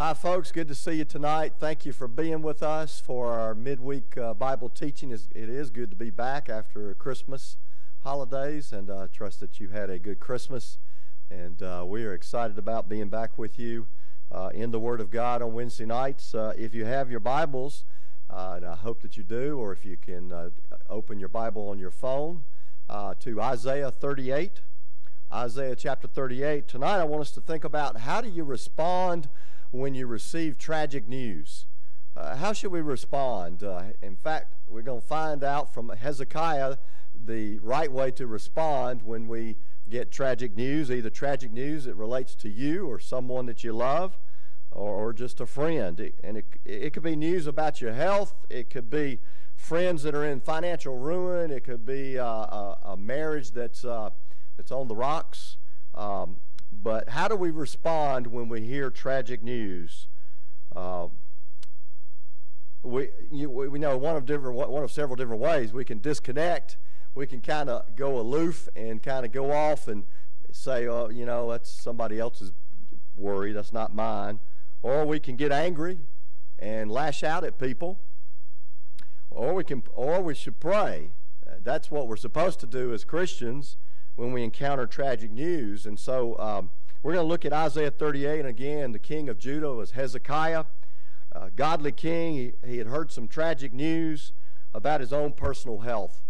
Hi, folks. Good to see you tonight. Thank you for being with us for our midweek uh, Bible teaching. It is good to be back after Christmas holidays, and I uh, trust that you had a good Christmas. And uh, we are excited about being back with you uh, in the Word of God on Wednesday nights. Uh, if you have your Bibles, uh, and I hope that you do, or if you can open your Bible on your phone to Isaiah 38. Isaiah chapter 38. Tonight, I want us to think about how do you respond when you receive tragic news? Uh, how should we respond? Uh, in fact, we're going to find out from Hezekiah the right way to respond when we get tragic news, either tragic news that relates to you or someone that you love or, or just a friend. And it, it could be news about your health, it could be friends that are in financial ruin, it could be uh, a, a, marriage that's uh, it's on the rocks. Um, but how do we respond when we hear tragic news? Uh, we, you, we know one of different one of several different ways we can disconnect. We can kind of go aloof and kind of go off and say, "Oh, you know, that's somebody else's worry. That's not mine." Or we can get angry and lash out at people. Or we can, or we should pray. That's what we're supposed to do as Christians when we encounter tragic news. And so um, we're going to look at Isaiah 38. And again, the king of Judah was Hezekiah, a godly king. He, he had heard some tragic news about his own personal health.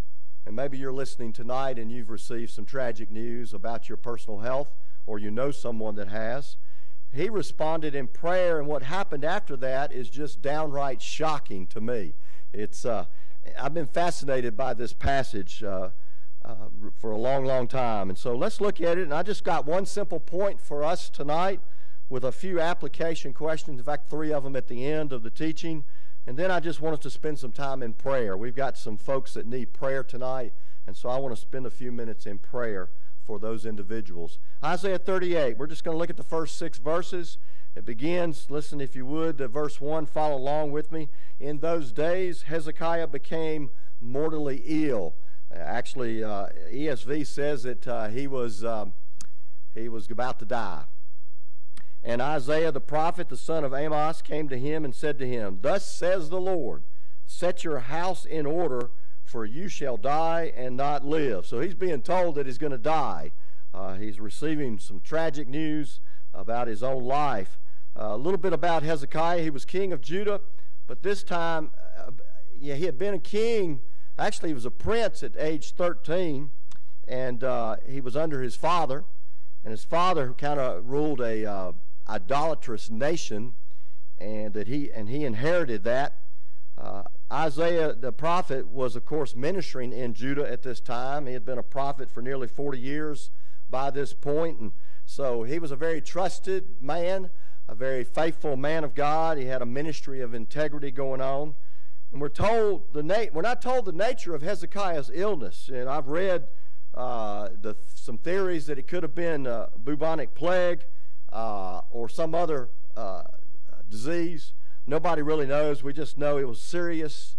And maybe you're listening tonight and you've received some tragic news about your personal health, or you know someone that has. He responded in prayer, and what happened after that is just downright shocking to me. It's uh, I've been fascinated by this passage. Uh, uh, for a long, long time. And so let's look at it. And I just got one simple point for us tonight with a few application questions. In fact, three of them at the end of the teaching. And then I just want us to spend some time in prayer. We've got some folks that need prayer tonight. And so I want to spend a few minutes in prayer for those individuals. Isaiah 38, we're just going to look at the first six verses. It begins, listen if you would, to verse 1, follow along with me. In those days, Hezekiah became mortally ill Actually, uh, ESV says that uh, he was um, he was about to die. And Isaiah the prophet, the son of Amos, came to him and said to him, Thus says the Lord, set your house in order, for you shall die and not live. So he's being told that he's going to die. Uh, he's receiving some tragic news about his own life. Uh, a little bit about Hezekiah. He was king of Judah, but this time, uh, yeah, he had been a king Actually, he was a prince at age 13, and uh, he was under his father. And his father kind of ruled a uh, idolatrous nation, and that he and he inherited that. Uh, Isaiah the prophet was, of course, ministering in Judah at this time. He had been a prophet for nearly 40 years by this point, and so he was a very trusted man, a very faithful man of God. He had a ministry of integrity going on. And we're told the na- we're not told the nature of Hezekiah's illness. And I've read uh, the, some theories that it could have been bubonic plague uh, or some other uh, disease. Nobody really knows. We just know it was serious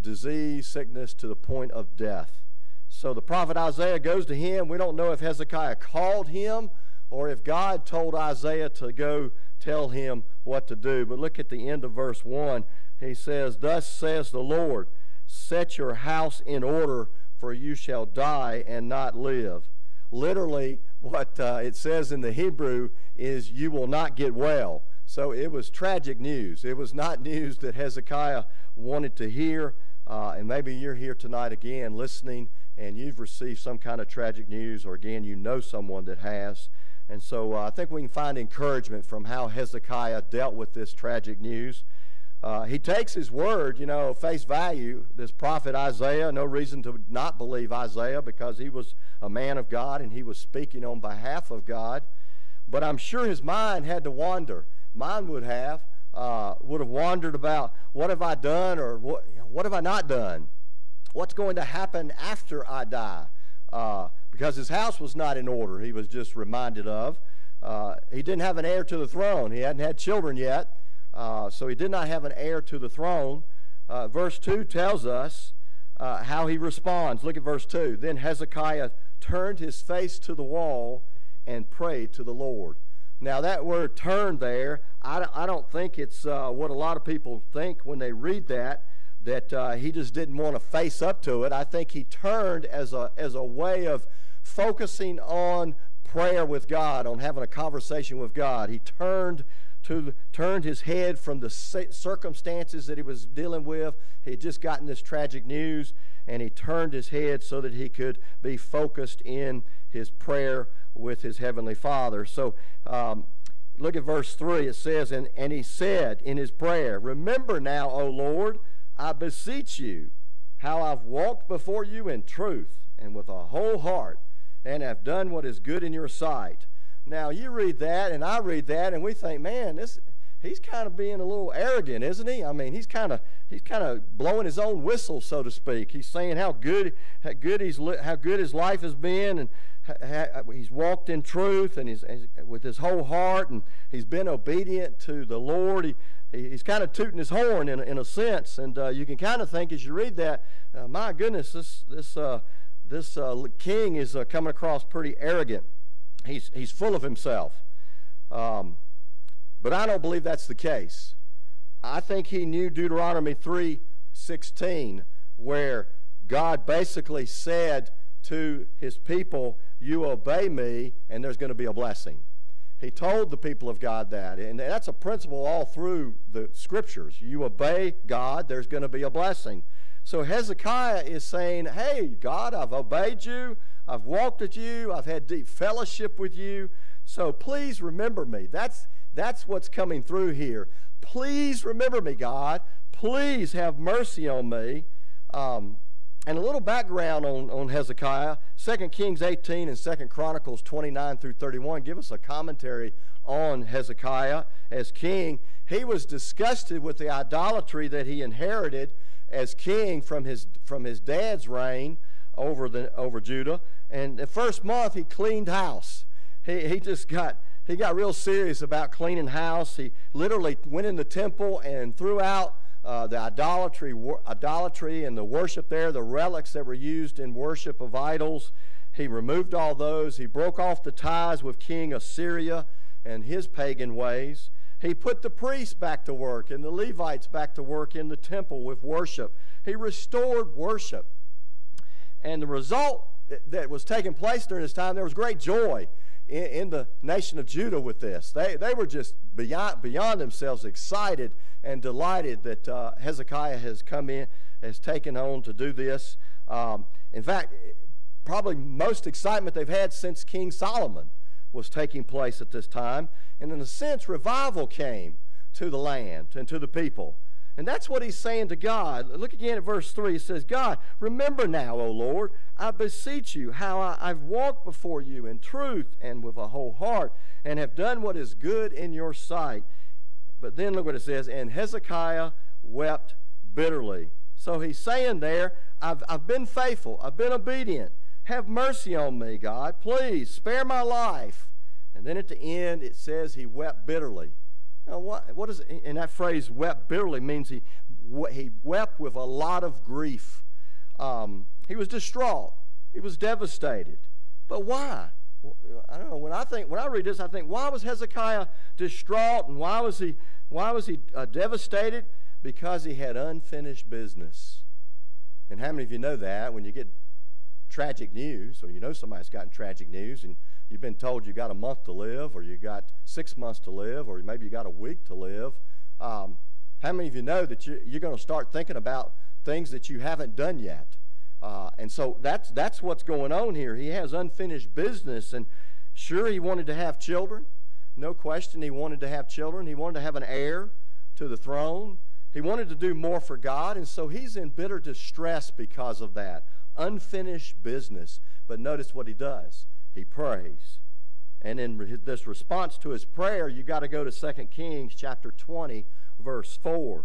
disease, sickness to the point of death. So the prophet Isaiah goes to him. We don't know if Hezekiah called him or if God told Isaiah to go tell him what to do. But look at the end of verse 1 he says, Thus says the Lord, set your house in order, for you shall die and not live. Literally, what uh, it says in the Hebrew is, You will not get well. So it was tragic news. It was not news that Hezekiah wanted to hear. Uh, and maybe you're here tonight again listening and you've received some kind of tragic news, or again, you know someone that has. And so uh, I think we can find encouragement from how Hezekiah dealt with this tragic news. Uh, he takes his word, you know, face value. This prophet Isaiah, no reason to not believe Isaiah because he was a man of God and he was speaking on behalf of God. But I'm sure his mind had to wander. Mine would have. Uh, would have wandered about what have I done or what, what have I not done? What's going to happen after I die? Uh, because his house was not in order, he was just reminded of. Uh, he didn't have an heir to the throne, he hadn't had children yet. Uh, so he did not have an heir to the throne. Uh, verse 2 tells us uh, how he responds. Look at verse 2. Then Hezekiah turned his face to the wall and prayed to the Lord. Now, that word turn there, I, I don't think it's uh, what a lot of people think when they read that, that uh, he just didn't want to face up to it. I think he turned as a, as a way of focusing on prayer with God, on having a conversation with God. He turned to turned his head from the circumstances that he was dealing with. He had just gotten this tragic news, and he turned his head so that he could be focused in his prayer with his heavenly Father. So. Um, look at verse 3. It says, and, and he said in his prayer, Remember now, O Lord, I beseech you, how I've walked before you in truth and with a whole heart, and have done what is good in your sight. Now, you read that, and I read that, and we think, man, this he's kind of being a little arrogant, isn't he? I mean, he's kind of he's kind of blowing his own whistle, so to speak. He's saying how good how good he's how good his life has been, and how, he's walked in truth, and he's, he's, with his whole heart, and he's been obedient to the Lord. He, he's kind of tooting his horn in, in a sense, and uh, you can kind of think as you read that, uh, my goodness, this this uh, this uh, king is uh, coming across pretty arrogant he's, he's full of himself. Um, but I don't believe that's the case. I think he knew Deuteronomy 3:16, where God basically said to his people, You obey me, and there's going to be a blessing. He told the people of God that. And that's a principle all through the scriptures. You obey God, there's going to be a blessing. So Hezekiah is saying, Hey, God, I've obeyed you. I've walked with you. I've had deep fellowship with you. So please remember me. That's, that's what's coming through here. Please remember me, God. Please have mercy on me. Um, and a little background on, on Hezekiah 2 Kings 18 and 2 Chronicles 29 through 31 give us a commentary on Hezekiah as king. He was disgusted with the idolatry that he inherited as king from his, from his dad's reign over, the, over Judah. And the first month, he cleaned house. He, he just got, he got real serious about cleaning house. He literally went in the temple and threw out uh, the idolatry, idolatry and the worship there, the relics that were used in worship of idols. He removed all those. He broke off the ties with King Assyria and his pagan ways. He put the priests back to work and the Levites back to work in the temple with worship. He restored worship. And the result that was taking place during this time, there was great joy in, in, the nation of Judah with this. They, they were just beyond, beyond themselves excited and delighted that uh, Hezekiah has come in, has taken on to do this. Um, in fact, probably most excitement they've had since King Solomon was taking place at this time. And in a sense, revival came to the land and to the people. And that's what he's saying to God. Look again at verse 3. He says, God, remember now, O Lord, I beseech you, how I, have walked before you in truth and with a whole heart, and have done what is good in your sight. But then look what it says, and Hezekiah wept bitterly. So he's saying there, I've, I've been faithful, I've been obedient. Have mercy on me, God. Please spare my life. And then at the end, it says he wept bitterly. Now, what, what is? And that phrase wept bitterly means he, he wept with a lot of grief. Um, he was distraught. He was devastated. But why? I don't know. When I think, when I read this, I think, why was Hezekiah distraught and why was he, why was he uh, devastated? Because he had unfinished business. And how many of you know that when you get tragic news, or you know somebody's gotten tragic news, and you've been told you got a month to live, or you've got six months to live, or maybe you got a week to live. Um, how many of you know that you're, you're going to start thinking about things that you haven't done yet? Uh, and so that's that's what's going on here. He has unfinished business, and sure, he wanted to have children. No question, he wanted to have children. He wanted to have an heir to the throne. He wanted to do more for God, and so he's in bitter distress because of that unfinished business. But notice what he does he prays. And in this response to his prayer, you got to go to 2 Kings chapter 20, verse 4.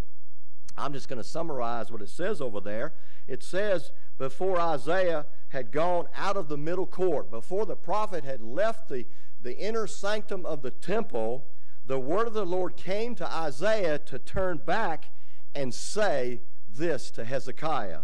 I'm just going to summarize what it says over there. It says, Before Isaiah had gone out of the middle court, before the prophet had left the, the inner sanctum of the temple, the word of the Lord came to Isaiah to turn back and say this to Hezekiah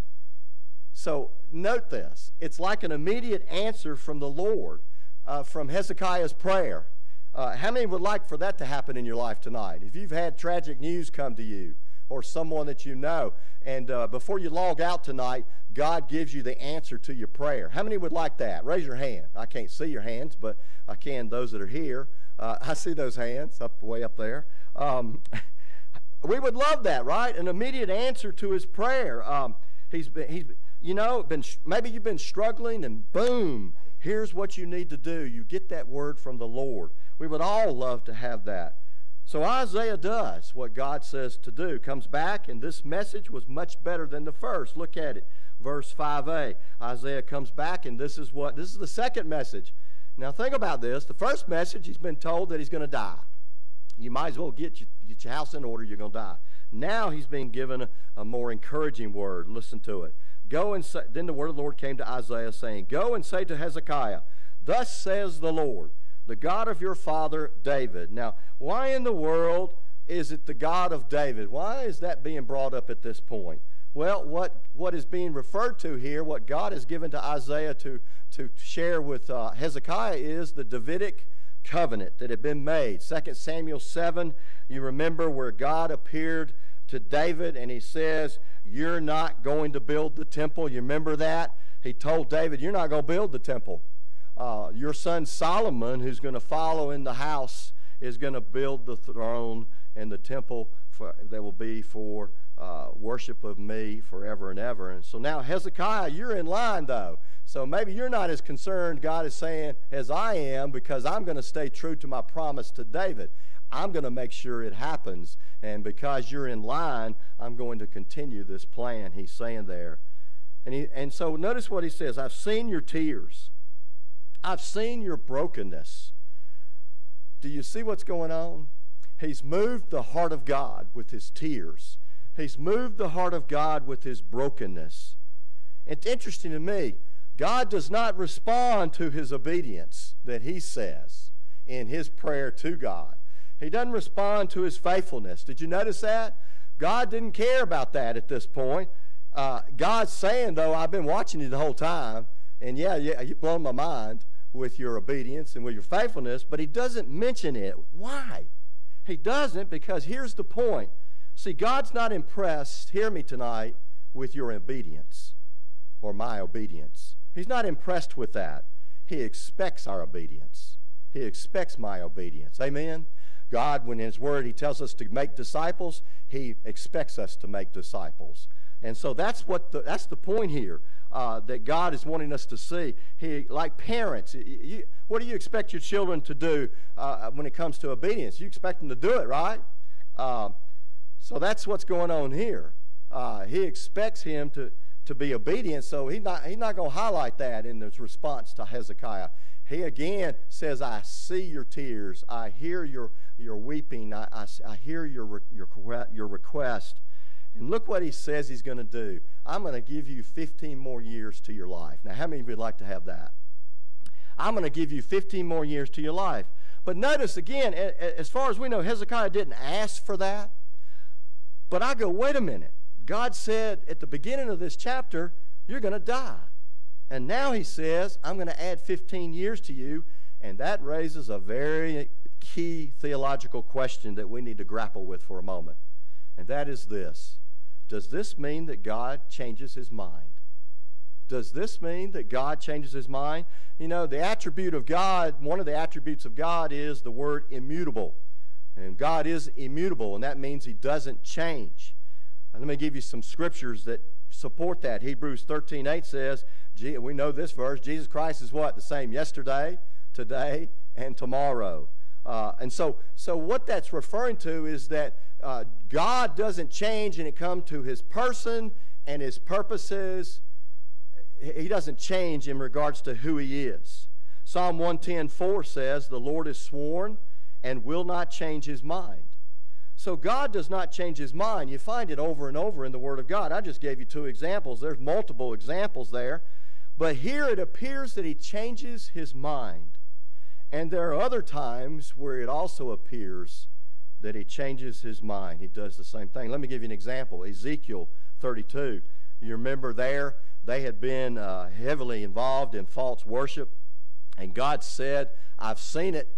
so note this. It's like an immediate answer from the Lord, uh, from Hezekiah's prayer. Uh, how many would like for that to happen in your life tonight? If you've had tragic news come to you, or someone that you know, and uh, before you log out tonight, God gives you the answer to your prayer. How many would like that? Raise your hand. I can't see your hands, but I can those that are here. Uh, I see those hands up way up there. Um, we would love that, right? An immediate answer to his prayer. Um, he's been, he's, you know, been maybe you've been struggling, and boom, here's what you need to do. You get that word from the Lord. We would all love to have that. So Isaiah does what God says to do, comes back, and this message was much better than the first. Look at it, verse 5a. Isaiah comes back, and this is what this is the second message. Now think about this. The first message, he's been told that he's going to die. You might as well get your, get your house in order, you're going to die. Now he's being given a, a more encouraging word. Listen to it. Go and say, then the word of the Lord came to Isaiah, saying, Go and say to Hezekiah, Thus says the Lord the God of your father David. Now, why in the world is it the God of David? Why is that being brought up at this point? Well, what, what is being referred to here, what God has given to Isaiah to, to share with uh, Hezekiah, is the Davidic covenant that had been made. 2 Samuel 7, you remember where God appeared to David and he says, You're not going to build the temple. You remember that? He told David, You're not going to build the temple uh, your son Solomon, who's going to follow in the house, is going to build the throne and the temple for, that will be for uh, worship of me forever and ever. And so now, Hezekiah, you're in line though. So maybe you're not as concerned, God is saying, as I am, because I'm going to stay true to my promise to David. I'm going to make sure it happens. And because you're in line, I'm going to continue this plan, he's saying there. And, he, and so notice what he says I've seen your tears. I've seen your brokenness. Do you see what's going on? He's moved the heart of God with his tears. He's moved the heart of God with his brokenness. It's interesting to me, God does not respond to his obedience that he says in his prayer to God. He doesn't respond to his faithfulness. Did you notice that? God didn't care about that at this point. Uh, God's saying, though, I've been watching you the whole time, and yeah, yeah, you've blown my mind with your obedience and with your faithfulness, but he doesn't mention it. Why? He doesn't because here's the point. See, God's not impressed, hear me tonight, with your obedience or my obedience. He's not impressed with that. He expects our obedience. He expects my obedience. Amen? God, when in His Word He tells us to make disciples, He expects us to make disciples. And so that's what the, that's the point here uh, that God is wanting us to see. He, like parents, you, what do you expect your children to do uh, when it comes to obedience? You expect them to do it, right? Uh, so that's what's going on here. Uh, he expects him to, to be obedient, so he's not, he's not going to highlight that in his response to Hezekiah. He again says, I see your tears. I hear your, your weeping. I, I, I hear your, your, your request. And look what he says he's going to do. I'm going to give you 15 more years to your life. Now, how many of you would like to have that? I'm going to give you 15 more years to your life. But notice again, as far as we know, Hezekiah didn't ask for that. But I go, wait a minute. God said at the beginning of this chapter, you're going to die. And now he says, I'm going to add 15 years to you. And that raises a very key theological question that we need to grapple with for a moment. And that is this does this mean that God changes his mind? Does this mean that God changes his mind? You know, the attribute of God, one of the attributes of God is the word immutable. And God is immutable, and that means he doesn't change. Let me give you some scriptures that support that. Hebrews 13 8 says, we know this verse Jesus Christ is what? The same yesterday, today, and tomorrow. Uh, and so, so what that's referring to is that uh, God doesn't change and it comes to his person and his purposes. He doesn't change in regards to who he is. Psalm 110.4 says, The Lord is sworn and will not change his mind. So God does not change his mind. You find it over and over in the Word of God. I just gave you two examples. There's multiple examples there. But here it appears that he changes his mind. And there are other times where it also appears that he changes his mind. He does the same thing. Let me give you an example Ezekiel 32. You remember there, they had been uh, heavily involved in false worship. And God said, I've seen it.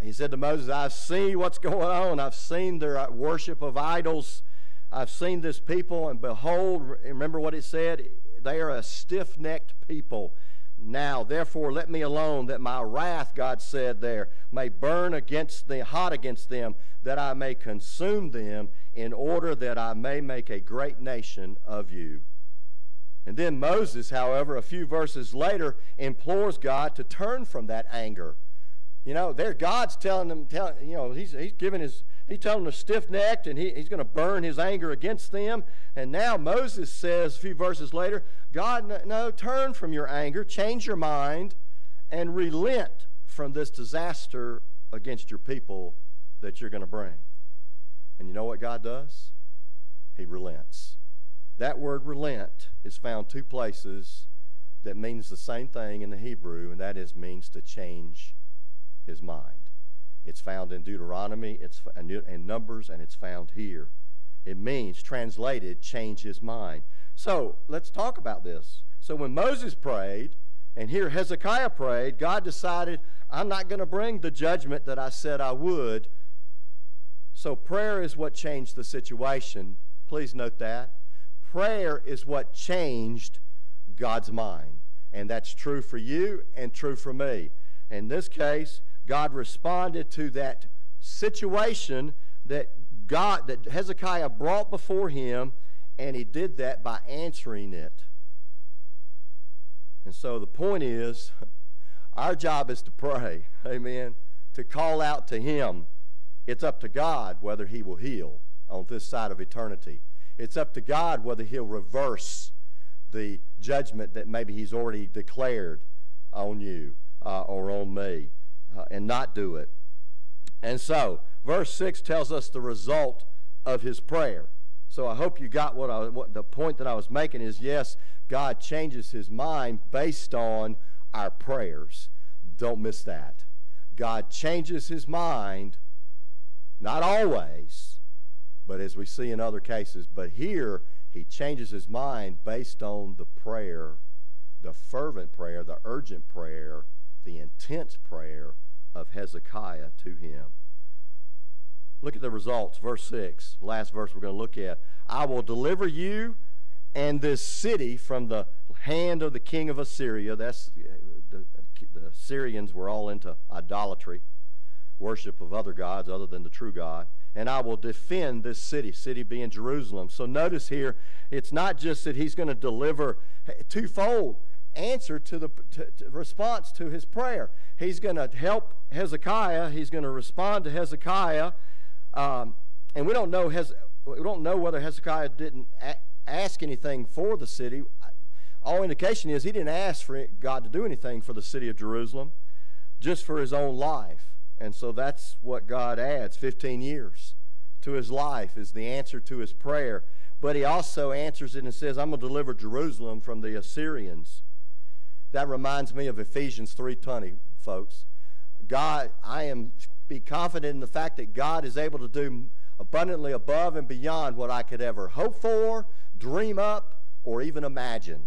he said to Moses, I've seen what's going on. I've seen their uh, worship of idols. I've seen this people, and behold, remember what it said? They are a stiff necked people. Now, therefore, let me alone, that my wrath, God said there, may burn against them, hot against them, that I may consume them, in order that I may make a great nation of you. And then Moses, however, a few verses later, implores God to turn from that anger. You know, there God's telling them, telling, you know, he's, he's giving his, he's telling them to stiff necked and he, he's going to burn his anger against them. And now Moses says a few verses later, God, no, turn from your anger, change your mind, and relent from this disaster against your people that you're going to bring. And you know what God does? He relents. That word relent is found two places that means the same thing in the Hebrew, and that is means to change his mind. It's found in Deuteronomy, it's in Numbers, and it's found here. It means, translated, change his mind. So let's talk about this. So when Moses prayed, and here Hezekiah prayed, God decided, I'm not going to bring the judgment that I said I would. So prayer is what changed the situation. Please note that. Prayer is what changed God's mind. And that's true for you and true for me. In this case, God responded to that situation that God that Hezekiah brought before him, and he did that by answering it. And so the point is, our job is to pray, amen, to call out to him. It's up to God whether he will heal on this side of eternity. It's up to God whether he'll reverse the judgment that maybe he's already declared on you uh, or on me uh, and not do it. And so, verse 6 tells us the result of his prayer. So I hope you got what, I, what the point that I was making is yes, God changes his mind based on our prayers. Don't miss that. God changes his mind, not always, but as we see in other cases. But here, he changes his mind based on the prayer, the fervent prayer, the urgent prayer, the intense prayer of Hezekiah to him. Look at the results. Verse 6, last verse we're going to look at. I will deliver you and this city from the hand of the king of Assyria. That's the, the Syrians were all into idolatry, worship of other gods other than the true God. And I will defend this city, city being Jerusalem. So notice here, it's not just that he's going to deliver eh, twofold answer to the to, to response to his prayer. He's going to help Hezekiah. He's going to respond to Hezekiah, um, and we don't know Hez, we don't know whether Hezekiah didn't a- ask anything for the city. All indication is he didn't ask for God to do anything for the city of Jerusalem, just for his own life. And so that's what God adds 15 years to his life is the answer to his prayer. But he also answers it and says, I'm going to deliver Jerusalem from the Assyrians. That reminds me of Ephesians 3:20, folks. God, I am be confident in the fact that God is able to do abundantly above and beyond what I could ever hope for, dream up, or even imagine.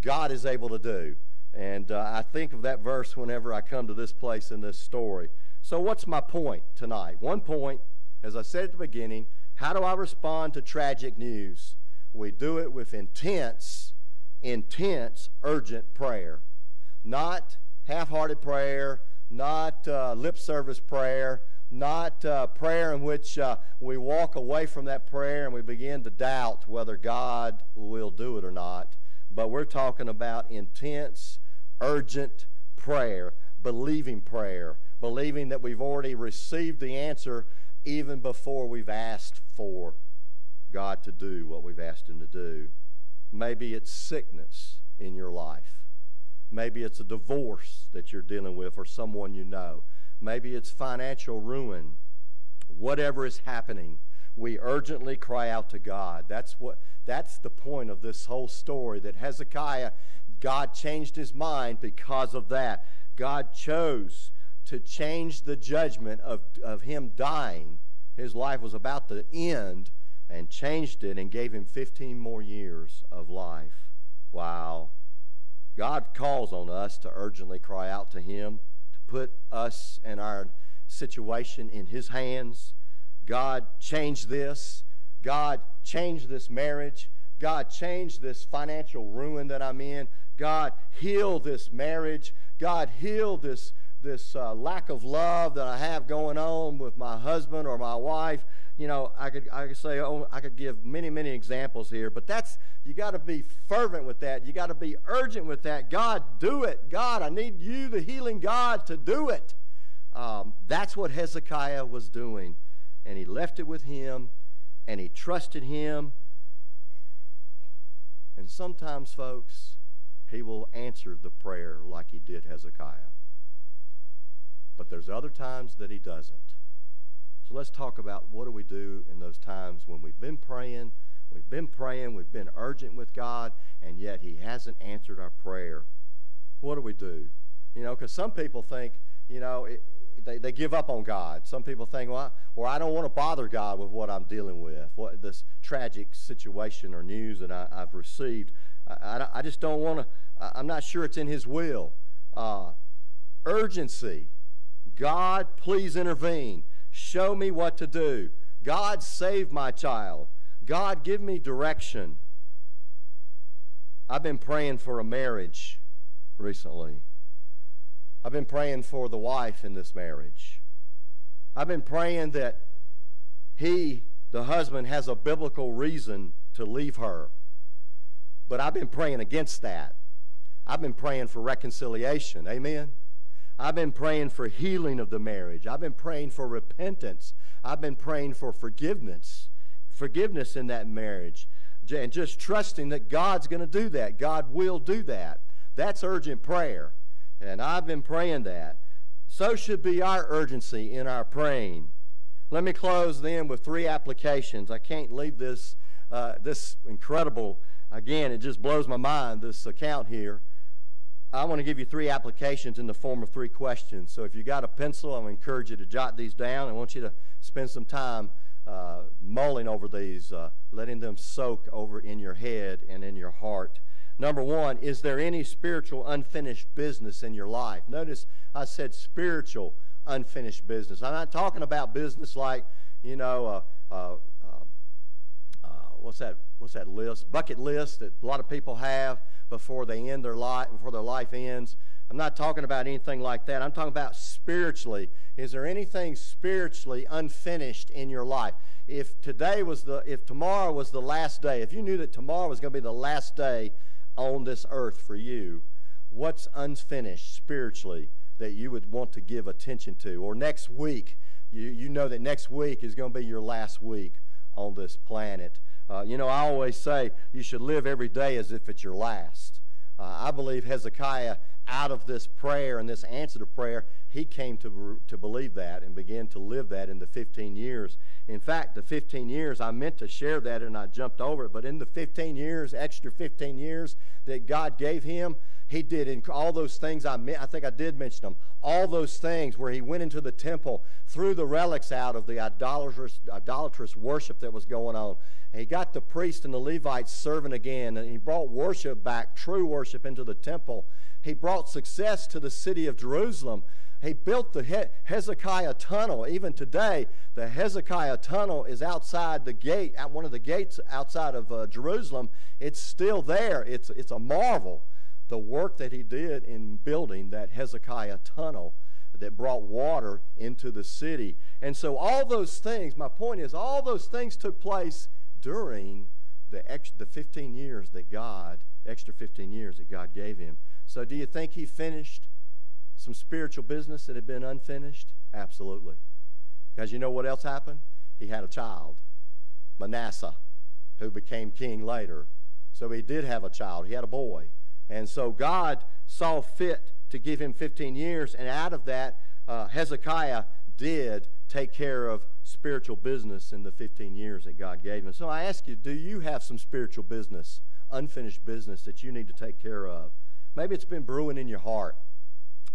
God is able to do. And uh, I think of that verse whenever I come to this place in this story. So, what's my point tonight? One point, as I said at the beginning, how do I respond to tragic news? We do it with intense intense, urgent prayer. Not half hearted prayer, not uh, lip service prayer, not uh, prayer in which uh, we walk away from that prayer and we begin to doubt whether God will do it or not. But we're talking about intense, urgent prayer, believing prayer, believing that we've already received the answer even before we've asked for God to do what we've asked Him to do. Maybe it's sickness in your life. Maybe it's a divorce that you're dealing with or someone you know. Maybe it's financial ruin. Whatever is happening, we urgently cry out to God. That's what that's the point of this whole story that Hezekiah God changed his mind because of that. God chose to change the judgment of, of him dying. His life was about to end and changed it and gave him 15 more years of life. Wow. God calls on us to urgently cry out to him, to put us and our situation in his hands. God, change this. God, change this marriage. God, change this financial ruin that I'm in. God, heal this marriage. God, heal this, this uh, lack of love that I have going on with my husband or my wife. You know, I could, I could say, oh, I could give many, many examples here, but that's, you got to be fervent with that. You got to be urgent with that. God, do it. God, I need you, the healing God, to do it. Um, that's what Hezekiah was doing. And he left it with him, and he trusted him. And sometimes, folks, he will answer the prayer like he did Hezekiah. But there's other times that he doesn't. So let's talk about what do we do in those times when we've been praying, we've been praying, we've been urgent with God, and yet he hasn't answered our prayer. What do we do? You know, because some people think, you know, it, they, they give up on God. Some people think, well, or I don't want to bother God with what I'm dealing with, what this tragic situation or news that I, have received. I, I, I, just don't want to, I'm not sure it's in His will. Uh, urgency. God, please intervene. Show me what to do. God, save my child. God, give me direction. I've been praying for a marriage recently. I've been praying for the wife in this marriage. I've been praying that he, the husband, has a biblical reason to leave her. But I've been praying against that. I've been praying for reconciliation. Amen. I've been praying for healing of the marriage. I've been praying for repentance. I've been praying for forgiveness, forgiveness in that marriage, and just trusting that God's going to do that. God will do that. That's urgent prayer. And I've been praying that. So should be our urgency in our praying. Let me close then with three applications. I can't leave this, uh, this incredible, again, it just blows my mind, this account here. I want to give you three applications in the form of three questions. So if you got a pencil, I encourage you to jot these down. I want you to spend some time uh, mulling over these, uh, letting them soak over in your head and in your heart. Number one, is there any spiritual unfinished business in your life? Notice I said spiritual unfinished business. I'm not talking about business like, you know, uh, uh, uh, uh, what's that? What's that list? Bucket list that a lot of people have before they end their life, before their life ends. I'm not talking about anything like that. I'm talking about spiritually. Is there anything spiritually unfinished in your life? If today was the, if tomorrow was the last day, if you knew that tomorrow was going to be the last day on this earth for you, what's unfinished spiritually that you would want to give attention to? Or next week, you, you know that next week is going to be your last week on this planet. Uh, you know, I always say you should live every day as if it's your last. Uh, I believe Hezekiah, out of this prayer and this answer to prayer, he came to, to believe that and began to live that in the 15 years. In fact, the 15 years, I meant to share that and I jumped over it, but in the 15 years, extra 15 years that God gave him, he did in all those things I I think I did mention them. All those things where he went into the temple, threw the relics out of the idolatrous, idolatrous worship that was going on. And he got the priest and the Levites serving again, and he brought worship back, true worship, into the temple. He brought success to the city of Jerusalem. He built the he Hezekiah tunnel. Even today, the Hezekiah tunnel is outside the gate, at one of the gates outside of uh, Jerusalem. It's still there. It's, it's a marvel, the work that he did in building that Hezekiah tunnel that brought water into the city. And so all those things, my point is, all those things took place during the, the 15 years that God, extra 15 years that God gave him. So do you think he finished some spiritual business that had been unfinished? Absolutely. Because you know what else happened? He had a child, Manasseh, who became king later. So he did have a child. He had a boy. And so God saw fit to give him 15 years, and out of that, uh, Hezekiah did take care of spiritual business in the 15 years that God gave him. So I ask you, do you have some spiritual business, unfinished business that you need to take care of? Maybe it's been brewing in your heart.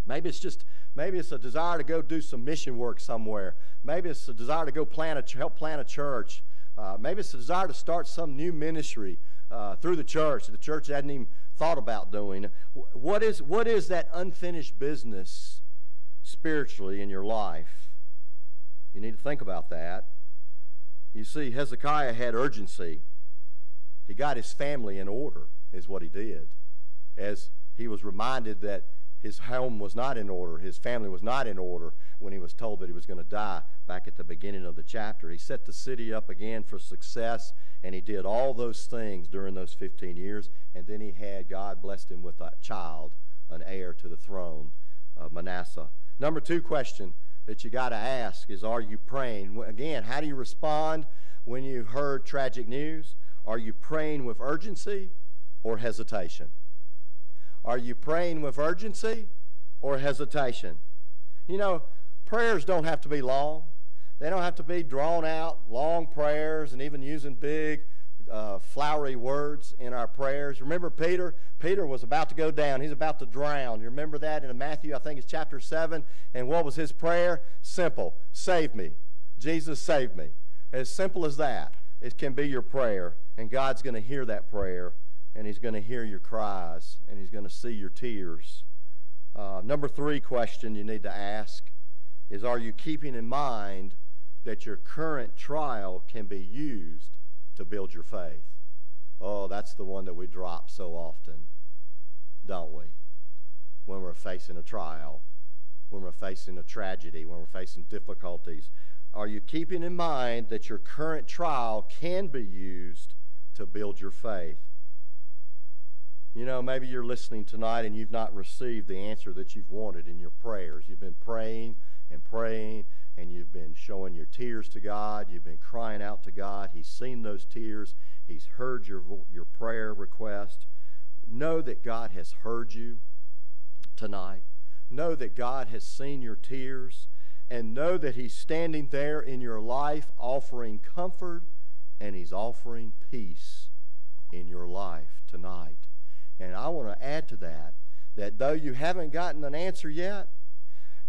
Maybe it's just maybe it's a desire to go do some mission work somewhere. Maybe it's a desire to go plant a help plant a church. Uh, maybe it's a desire to start some new ministry uh, through the church the church hadn't even thought about doing. What is what is that unfinished business spiritually in your life? You need to think about that. You see, Hezekiah had urgency. He got his family in order, is what he did. As he was reminded that his home was not in order, his family was not in order when he was told that he was going to die back at the beginning of the chapter. He set the city up again for success, and he did all those things during those 15 years. And then he had, God blessed him with a child, an heir to the throne, uh, Manasseh. Number two question that you got to ask is Are you praying? Again, how do you respond when you've heard tragic news? Are you praying with urgency or hesitation? Are you praying with urgency or hesitation? You know, prayers don't have to be long. They don't have to be drawn out, long prayers, and even using big, uh, flowery words in our prayers. Remember Peter? Peter was about to go down. He's about to drown. You remember that in Matthew, I think it's chapter 7. And what was his prayer? Simple Save me. Jesus, save me. As simple as that. It can be your prayer. And God's going to hear that prayer. And He's going to hear your cries. And He's going to see your tears. Uh, number three question you need to ask is Are you keeping in mind that your current trial can be used to build your faith? Oh, that's the one that we drop so often, don't we? When we're facing a trial, when we're facing a tragedy, when we're facing difficulties. Are you keeping in mind that your current trial can be used to build your faith? You know, maybe you're listening tonight and you've not received the answer that you've wanted in your prayers. You've been praying and praying, and you've been showing your tears to God. You've been crying out to God. He's seen those tears, He's heard your, your prayer request. Know that God has heard you tonight. Know that God has seen your tears, and know that He's standing there in your life offering comfort and He's offering peace in your life tonight. And I want to add to that that though you haven't gotten an answer yet,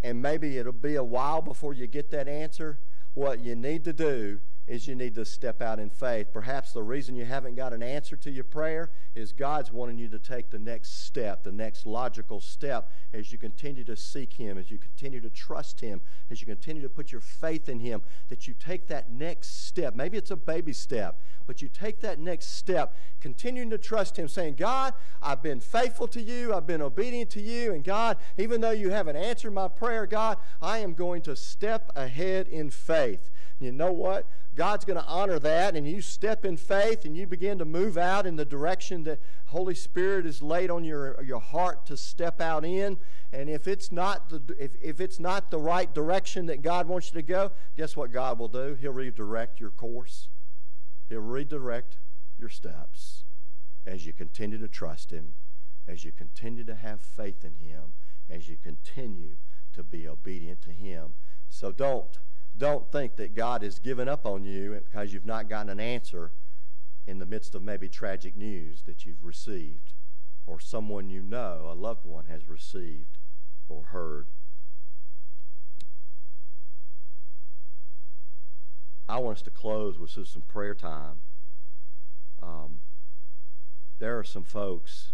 and maybe it'll be a while before you get that answer, what you need to do is you need to step out in faith. Perhaps the reason you haven't got an answer to your prayer is God's wanting you to take the next step, the next logical step as you continue to seek Him, as you continue to trust Him, as you continue to put your faith in Him, that you take that next step. Maybe it's a baby step, but you take that next step, continuing to trust Him, saying, God, I've been faithful to you, I've been obedient to you, and God, even though you haven't answered my prayer, God, I am going to step ahead in faith. You know what? God's going to honor that, and you step in faith and you begin to move out in the direction that Holy Spirit is laid on your, your heart to step out in. And if it's not the if, if it's not the right direction that God wants you to go, guess what God will do? He'll redirect your course. He'll redirect your steps as you continue to trust Him, as you continue to have faith in Him, as you continue to be obedient to Him. So don't don't think that God has given up on you because you've not gotten an answer in the midst of maybe tragic news that you've received or someone you know, a loved one, has received or heard. I want us to close with some prayer time. Um, there are some folks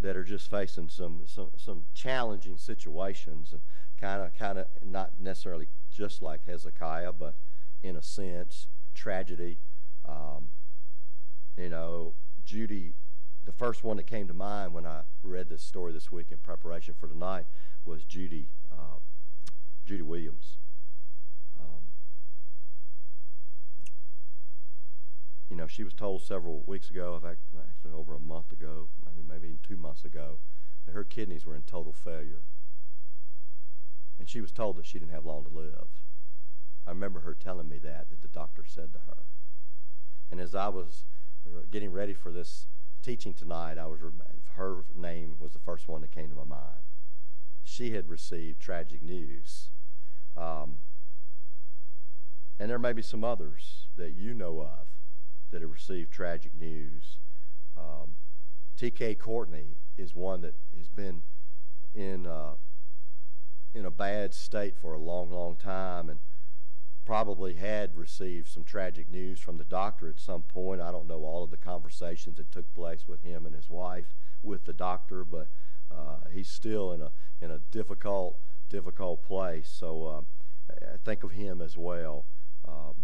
that are just facing some some, some challenging situations and kind of kind of not necessarily just like Hezekiah, but in a sense, tragedy. Um, you know, Judy, the first one that came to mind when I read this story this week in preparation for tonight was Judy, uh, Judy Williams. Um, you know, she was told several weeks ago, in fact, actually over a month ago, maybe maybe two months ago, that her kidneys were in total failure and she was told that she didn't have long to live. I remember her telling me that, that the doctor said to her. And as I was uh, getting ready for this teaching tonight, I was her name was the first one that came to my mind. She had received tragic news. Um, and there may be some others that you know of that have received tragic news. Um, T.K. Courtney is one that has been in uh, in a bad state for a long, long time and probably had received some tragic news from the doctor at some point. I don't know all of the conversations that took place with him and his wife with the doctor, but uh, he's still in a in a difficult, difficult place. So I think of him as well. Um,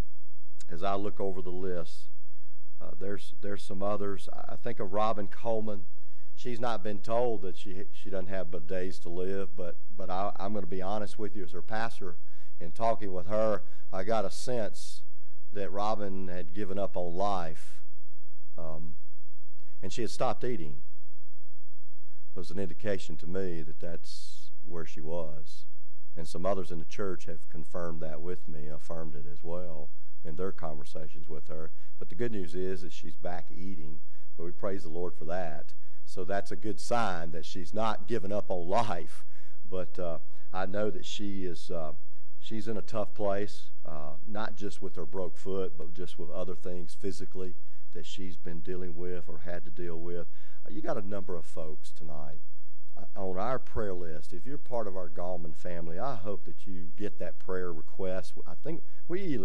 as I look over the list, uh, there's there's some others. I think of Robin Coleman. She's not been told that she she doesn't have but days to live, but but I, I'm going to be honest with you as her pastor. In talking with her, I got a sense that Robin had given up on life, um, and she had stopped eating. It was an indication to me that that's where she was, and some others in the church have confirmed that with me, affirmed it as well in their conversations with her. But the good news is that she's back eating. But we praise the Lord for that. So that's a good sign that she's not giving up on life. But uh, I know that she is uh, she's in a tough place, uh, not just with her broke foot, but just with other things physically that she's been dealing with or had to deal with. Uh, you got a number of folks tonight on our prayer list, if you're part of our Gallman family, I hope that you get that prayer request. I think we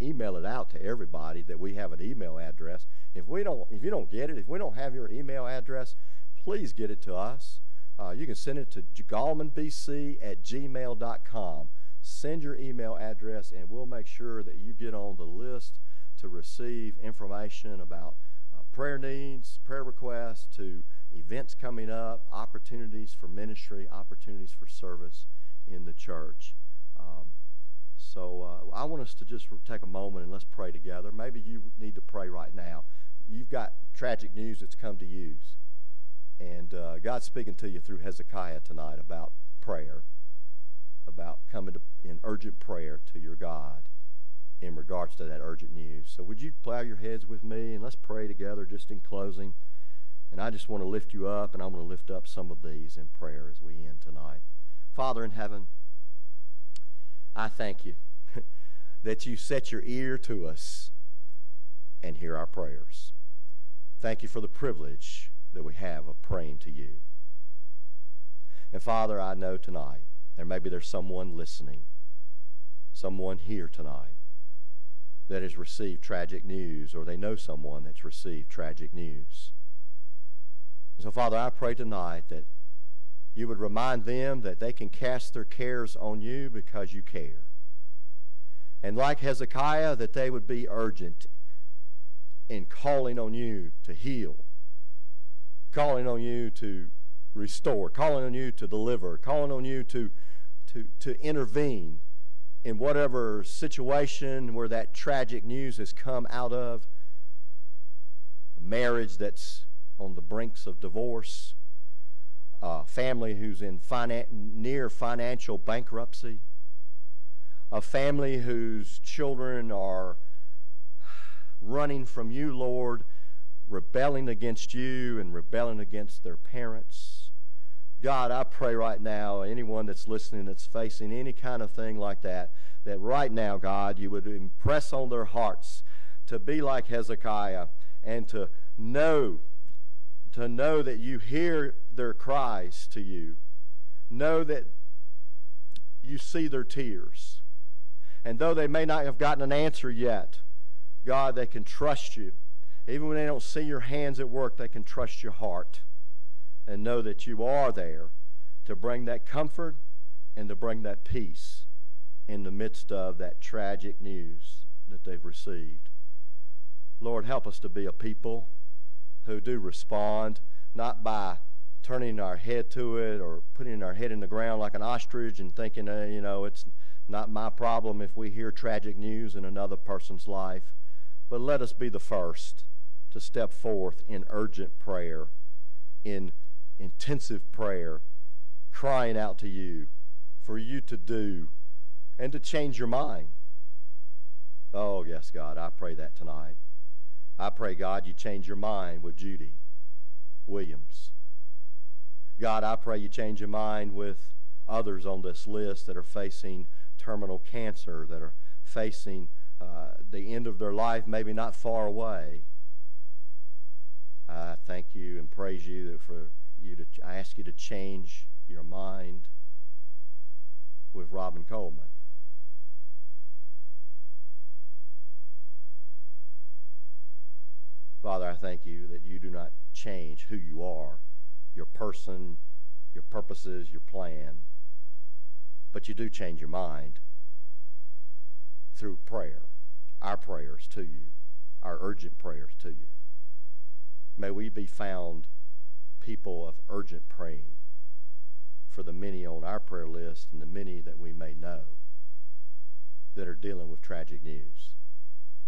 email it out to everybody that we have an email address. If we don't, if you don't get it, if we don't have your email address, please get it to us. Uh, you can send it to gallmanbc at gmail.com. Send your email address, and we'll make sure that you get on the list to receive information about uh, prayer needs, prayer requests, to events coming up, opportunities for ministry, opportunities for service in the church. Um, so uh, I want us to just take a moment and let's pray together. Maybe you need to pray right now. You've got tragic news that's come to you. And uh, God's speaking to you through Hezekiah tonight about prayer, about coming to, in urgent prayer to your God in regards to that urgent news. So would you plow your heads with me and let's pray together just in closing. And I just want to lift you up, and I'm going to lift up some of these in prayer as we end tonight. Father in heaven, I thank you that you set your ear to us and hear our prayers. Thank you for the privilege that we have of praying to you. And Father, I know tonight, there maybe there's someone listening, someone here tonight that has received tragic news, or they know someone that's received tragic news. So, Father, I pray tonight that you would remind them that they can cast their cares on you because you care. And like Hezekiah, that they would be urgent in calling on you to heal, calling on you to restore, calling on you to deliver, calling on you to, to, to intervene in whatever situation where that tragic news has come out of, a marriage that's on the brinks of divorce, a family who's in finan- near financial bankruptcy, a family whose children are running from you, Lord, rebelling against you and rebelling against their parents. God, I pray right now, anyone that's listening that's facing any kind of thing like that, that right now, God, you would impress on their hearts to be like Hezekiah and to know to know that you hear their cries to you. Know that you see their tears. And though they may not have gotten an answer yet, God, they can trust you. Even when they don't see your hands at work, they can trust your heart and know that you are there to bring that comfort and to bring that peace in the midst of that tragic news that they've received. Lord, help us to be a people who do respond, not by turning our head to it or putting our head in the ground like an ostrich and thinking, uh, you know, it's not my problem if we hear tragic news in another person's life. But let us be the first to step forth in urgent prayer, in intensive prayer, crying out to you for you to do and to change your mind. Oh, yes, God, I pray that tonight. I pray, God, you change your mind with Judy Williams. God, I pray you change your mind with others on this list that are facing terminal cancer, that are facing uh, the end of their life, maybe not far away. I thank you and praise you for you to. I ask you to change your mind with Robin Coleman. Father, I thank you that you do not change who you are, your person, your purposes, your plan, but you do change your mind. through prayer, our prayers to you, our urgent prayers to you. May we be found people of urgent praying for the many on our prayer list and the many that we may know that are dealing with tragic news.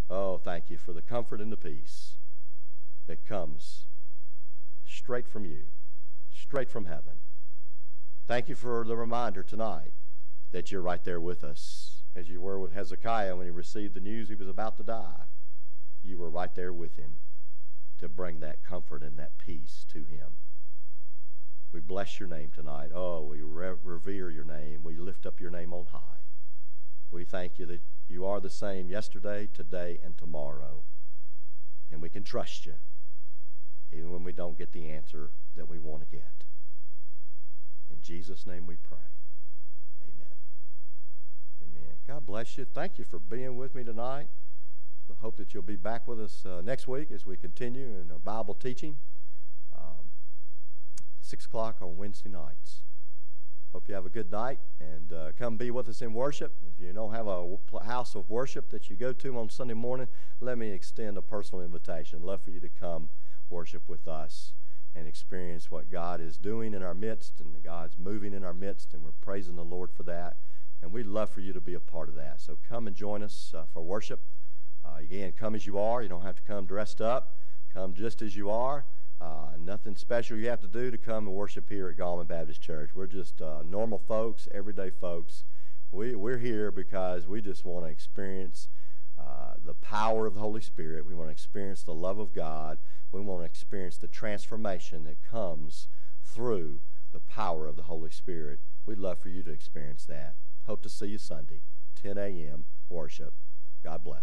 Oh, thank you for the comfort and the peace that comes straight from you, straight from heaven. Thank you for the reminder tonight that you're right there with us, as you were with Hezekiah when he received the news he was about to die. You were right there with him to bring that comfort and that peace to him. We bless your name tonight. Oh, we revere your name. We lift up your name on high. We thank you that you are the same yesterday, today, and tomorrow. And we can trust you, even when we don't get the answer that we want to get. In Jesus' name we pray. Amen. Amen. God bless you. Thank you for being with me tonight. I hope that you'll be back with us uh, next week as we continue in our Bible teaching. Um, 6 o'clock on Wednesday nights. Hope you have a good night and uh, come be with us in worship. If you don't have a house of worship that you go to on Sunday morning, let me extend a personal invitation. I'd love for you to come worship with us and experience what God is doing in our midst and God's moving in our midst, and we're praising the Lord for that. And we'd love for you to be a part of that. So come and join us uh, for worship. Uh, again, come as you are. You don't have to come dressed up. Come just as you are. Uh, nothing special you have to do to come and worship here at Gallman Baptist Church. We're just uh, normal folks, everyday folks. We, we're here because we just want to experience uh, the power of the Holy Spirit. We want to experience the love of God. We want to experience the transformation that comes through the power of the Holy Spirit. We'd love for you to experience that. Hope to see you Sunday, 10 a.m. worship. God bless.